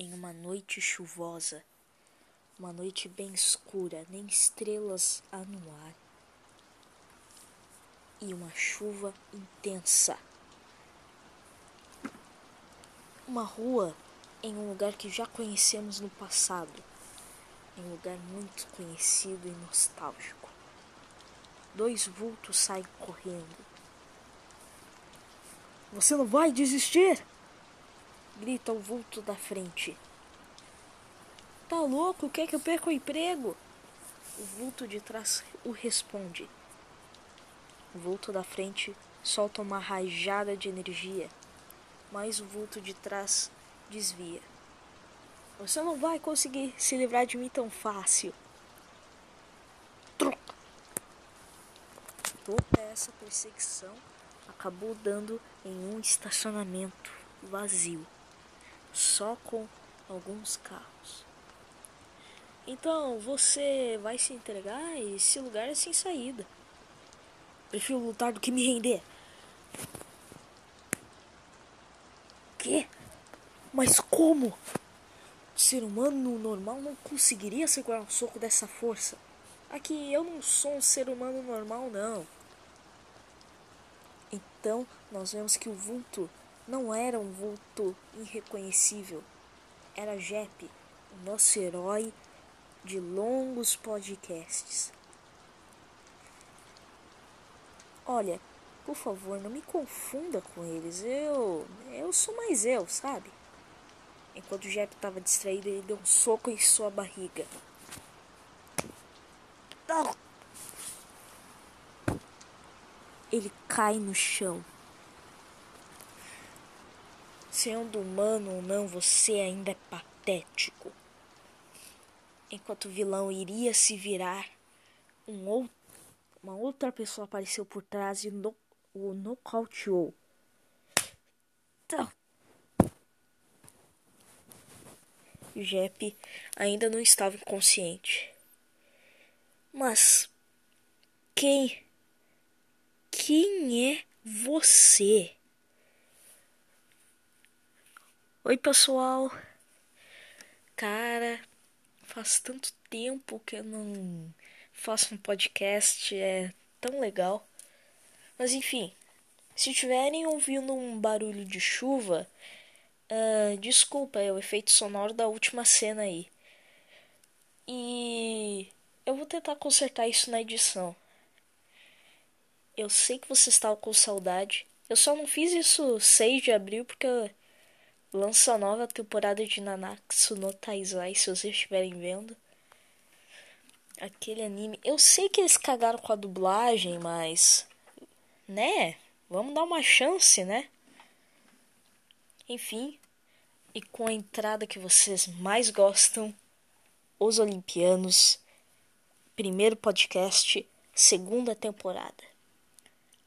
em uma noite chuvosa, uma noite bem escura, nem estrelas há no ar, e uma chuva intensa. Uma rua em um lugar que já conhecemos no passado, em um lugar muito conhecido e nostálgico. Dois vultos saem correndo. Você não vai desistir? Grita o vulto da frente. Tá louco? Quer que eu perca o emprego? O vulto de trás o responde. O vulto da frente solta uma rajada de energia, mas o vulto de trás desvia. Você não vai conseguir se livrar de mim tão fácil. Troca. Toda essa perseguição acabou dando em um estacionamento vazio só com alguns carros. Então você vai se entregar e esse lugar é sem saída. Prefiro lutar do que me render. Que? Mas como? O ser humano normal não conseguiria segurar um soco dessa força. Aqui eu não sou um ser humano normal, não. Então nós vemos que o vulto não era um vulto irreconhecível. Era Jep, o nosso herói de longos podcasts. Olha, por favor, não me confunda com eles. Eu. Eu sou mais eu, sabe? Enquanto o Jep estava distraído, ele deu um soco em sua barriga. Ele cai no chão. Sendo humano ou não, você ainda é patético. Enquanto o vilão iria se virar, um outro, uma outra pessoa apareceu por trás e no, o nocauteou. Então, Jep ainda não estava inconsciente. Mas quem quem é você? Oi, pessoal. Cara, faz tanto tempo que eu não faço um podcast, é tão legal. Mas enfim, se tiverem ouvindo um barulho de chuva, uh, desculpa, é o efeito sonoro da última cena aí. E eu vou tentar consertar isso na edição. Eu sei que você estava com saudade. Eu só não fiz isso 6 de abril porque lança a nova temporada de Nanatsu no Taizai, se vocês estiverem vendo. Aquele anime. Eu sei que eles cagaram com a dublagem, mas. Né? Vamos dar uma chance, né? Enfim. E com a entrada que vocês mais gostam, Os Olimpianos, primeiro podcast, segunda temporada.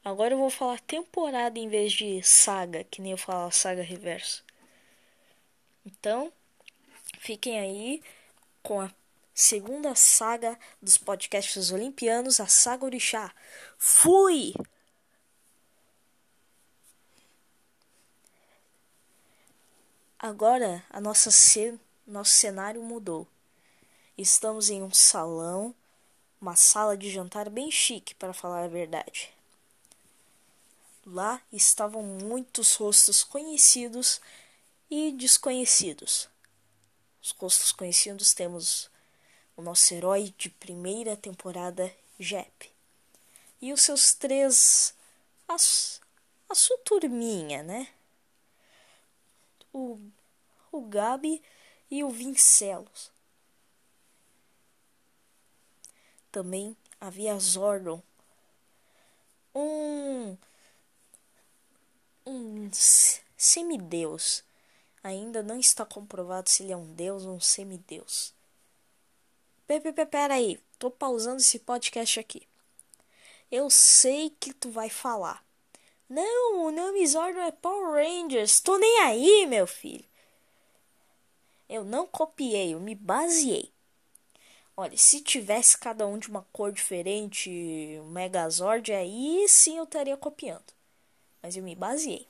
Agora eu vou falar temporada em vez de saga, que nem eu falo saga reverso. Então, fiquem aí com a segunda saga dos podcasts olimpianos, a Saga Orixá. Fui! Agora a nossa nosso cenário mudou. Estamos em um salão, uma sala de jantar bem chique, para falar a verdade. Lá estavam muitos rostos conhecidos e desconhecidos. Os rostos conhecidos temos o nosso herói de primeira temporada, Jep, e os seus três. a, a sua turminha, né? O, o Gabi e o Vincelos. Também havia Zordon, um. um semideus Ainda não está comprovado se ele é um deus ou um semideus. Pera aí, tô pausando esse podcast aqui. Eu sei que tu vai falar. Não, o nome é Power Rangers. Tô nem aí, meu filho. Eu não copiei, eu me baseei. Olha, se tivesse cada um de uma cor diferente, o Megazord, aí sim eu estaria copiando. Mas eu me baseei.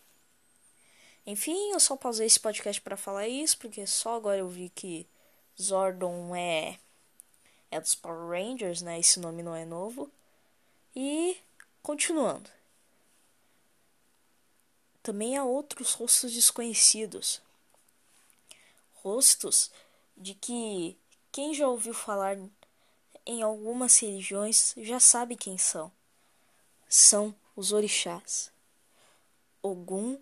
Enfim, eu só pausei esse podcast para falar isso, porque só agora eu vi que Zordon é é dos Power Rangers, né? Esse nome não é novo. E continuando. Também há outros rostos desconhecidos. Rostos de que quem já ouviu falar em algumas religiões já sabe quem são. São os orixás. Ogum,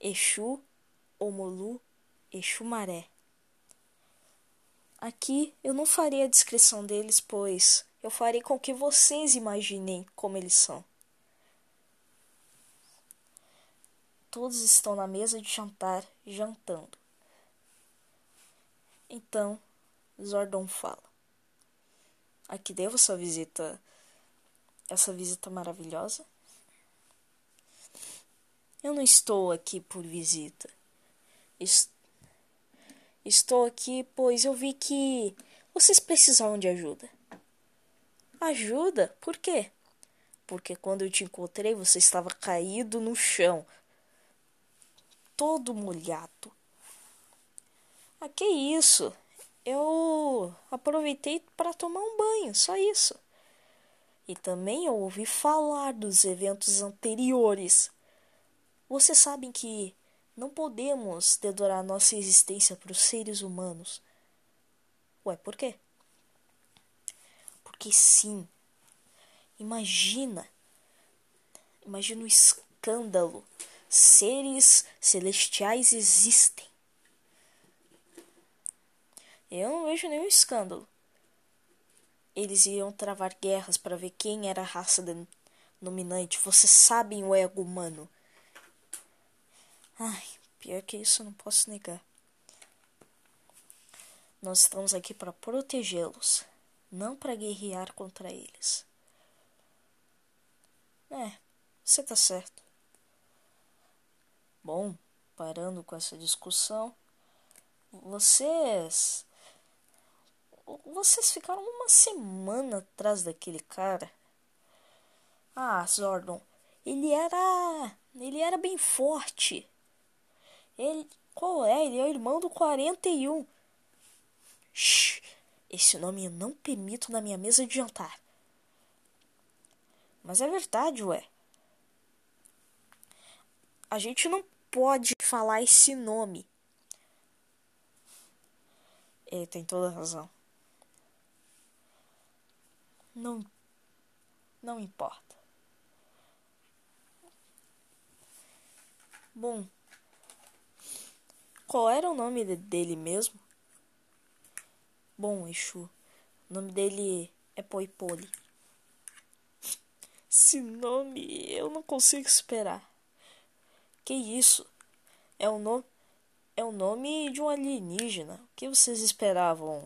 Exu, Omolu, Exumaré. Aqui eu não farei a descrição deles, pois eu farei com que vocês imaginem como eles são. Todos estão na mesa de jantar, jantando. Então, Zordon fala: A que devo essa visita? Essa visita maravilhosa? Eu não estou aqui por visita. Estou aqui pois eu vi que vocês precisavam de ajuda. Ajuda? Por quê? Porque quando eu te encontrei você estava caído no chão, todo molhado. Ah, que isso? Eu aproveitei para tomar um banho, só isso. E também ouvi falar dos eventos anteriores vocês sabem que não podemos dedurar nossa existência para os seres humanos. Ué, por quê? Porque sim. Imagina. Imagina o escândalo. Seres celestiais existem. Eu não vejo nenhum escândalo. Eles iam travar guerras para ver quem era a raça dominante. Vocês sabem o ego humano. Ai, pior que isso, não posso negar. Nós estamos aqui para protegê-los, não para guerrear contra eles. É, você tá certo. Bom, parando com essa discussão, vocês. Vocês ficaram uma semana atrás daquele cara. Ah, Zordon, ele era. Ele era bem forte. Ele. Qual é? Ele é o irmão do 41. Shhh! Esse nome eu não permito na minha mesa de jantar. Mas é verdade, ué. A gente não pode falar esse nome. Ele tem toda razão. Não. Não importa. Bom, qual era o nome dele mesmo? Bom, Exu. O nome dele é Poipoli. Esse nome eu não consigo esperar. Que isso? É o nome é o nome de um alienígena. O que vocês esperavam?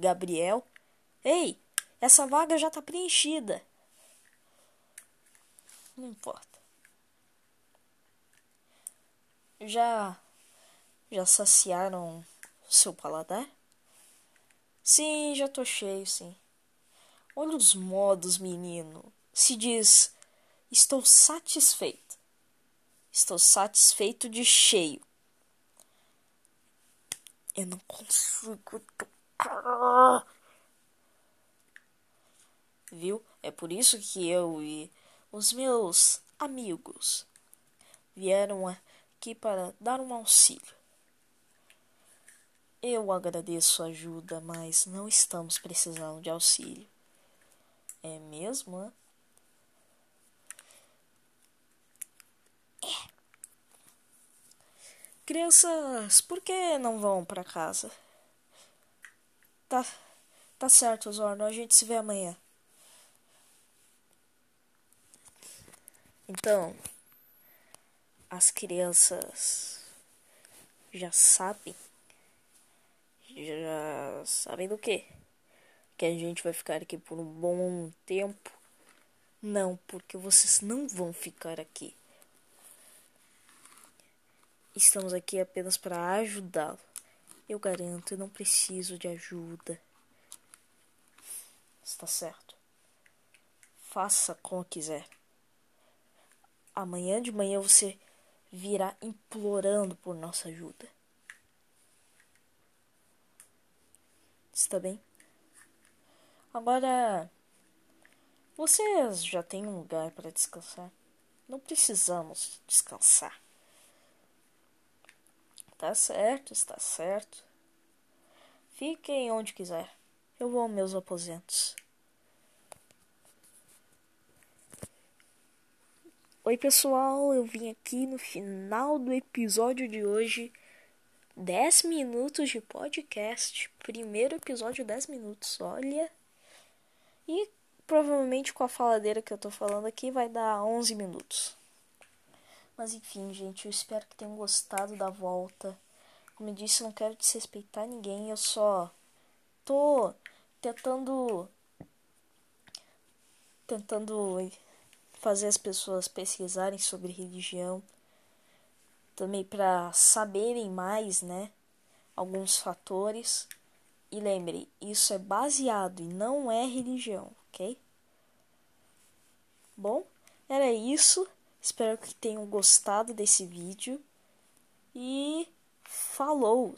Gabriel? Ei, essa vaga já está preenchida. Não importa. Já já saciaram seu paladar? Sim, já tô cheio, sim. Olha os modos, menino. Se diz: Estou satisfeito. Estou satisfeito de cheio. Eu não consigo tocar. Viu? É por isso que eu e os meus amigos vieram aqui para dar um auxílio. Eu agradeço a ajuda, mas não estamos precisando de auxílio. É mesmo? É. Crianças, por que não vão para casa? Tá, tá certo, Zorno. A gente se vê amanhã. Então, as crianças já sabem já sabem do que? Que a gente vai ficar aqui por um bom tempo? Não, porque vocês não vão ficar aqui. Estamos aqui apenas para ajudá-lo. Eu garanto, eu não preciso de ajuda. Está certo. Faça como quiser. Amanhã de manhã você virá implorando por nossa ajuda. Está bem? Agora, vocês já têm um lugar para descansar? Não precisamos descansar. Tá certo, está certo. Fiquem onde quiser. Eu vou aos meus aposentos. Oi, pessoal. Eu vim aqui no final do episódio de hoje. 10 minutos de podcast. Primeiro episódio, 10 minutos. Olha. E provavelmente com a faladeira que eu tô falando aqui vai dar 11 minutos. Mas enfim, gente, eu espero que tenham gostado da volta. Como eu disse, eu não quero desrespeitar ninguém, eu só tô tentando tentando fazer as pessoas pesquisarem sobre religião, também para saberem mais, né, alguns fatores. E lembre, isso é baseado e não é religião, ok? Bom, era isso. Espero que tenham gostado desse vídeo. E falou!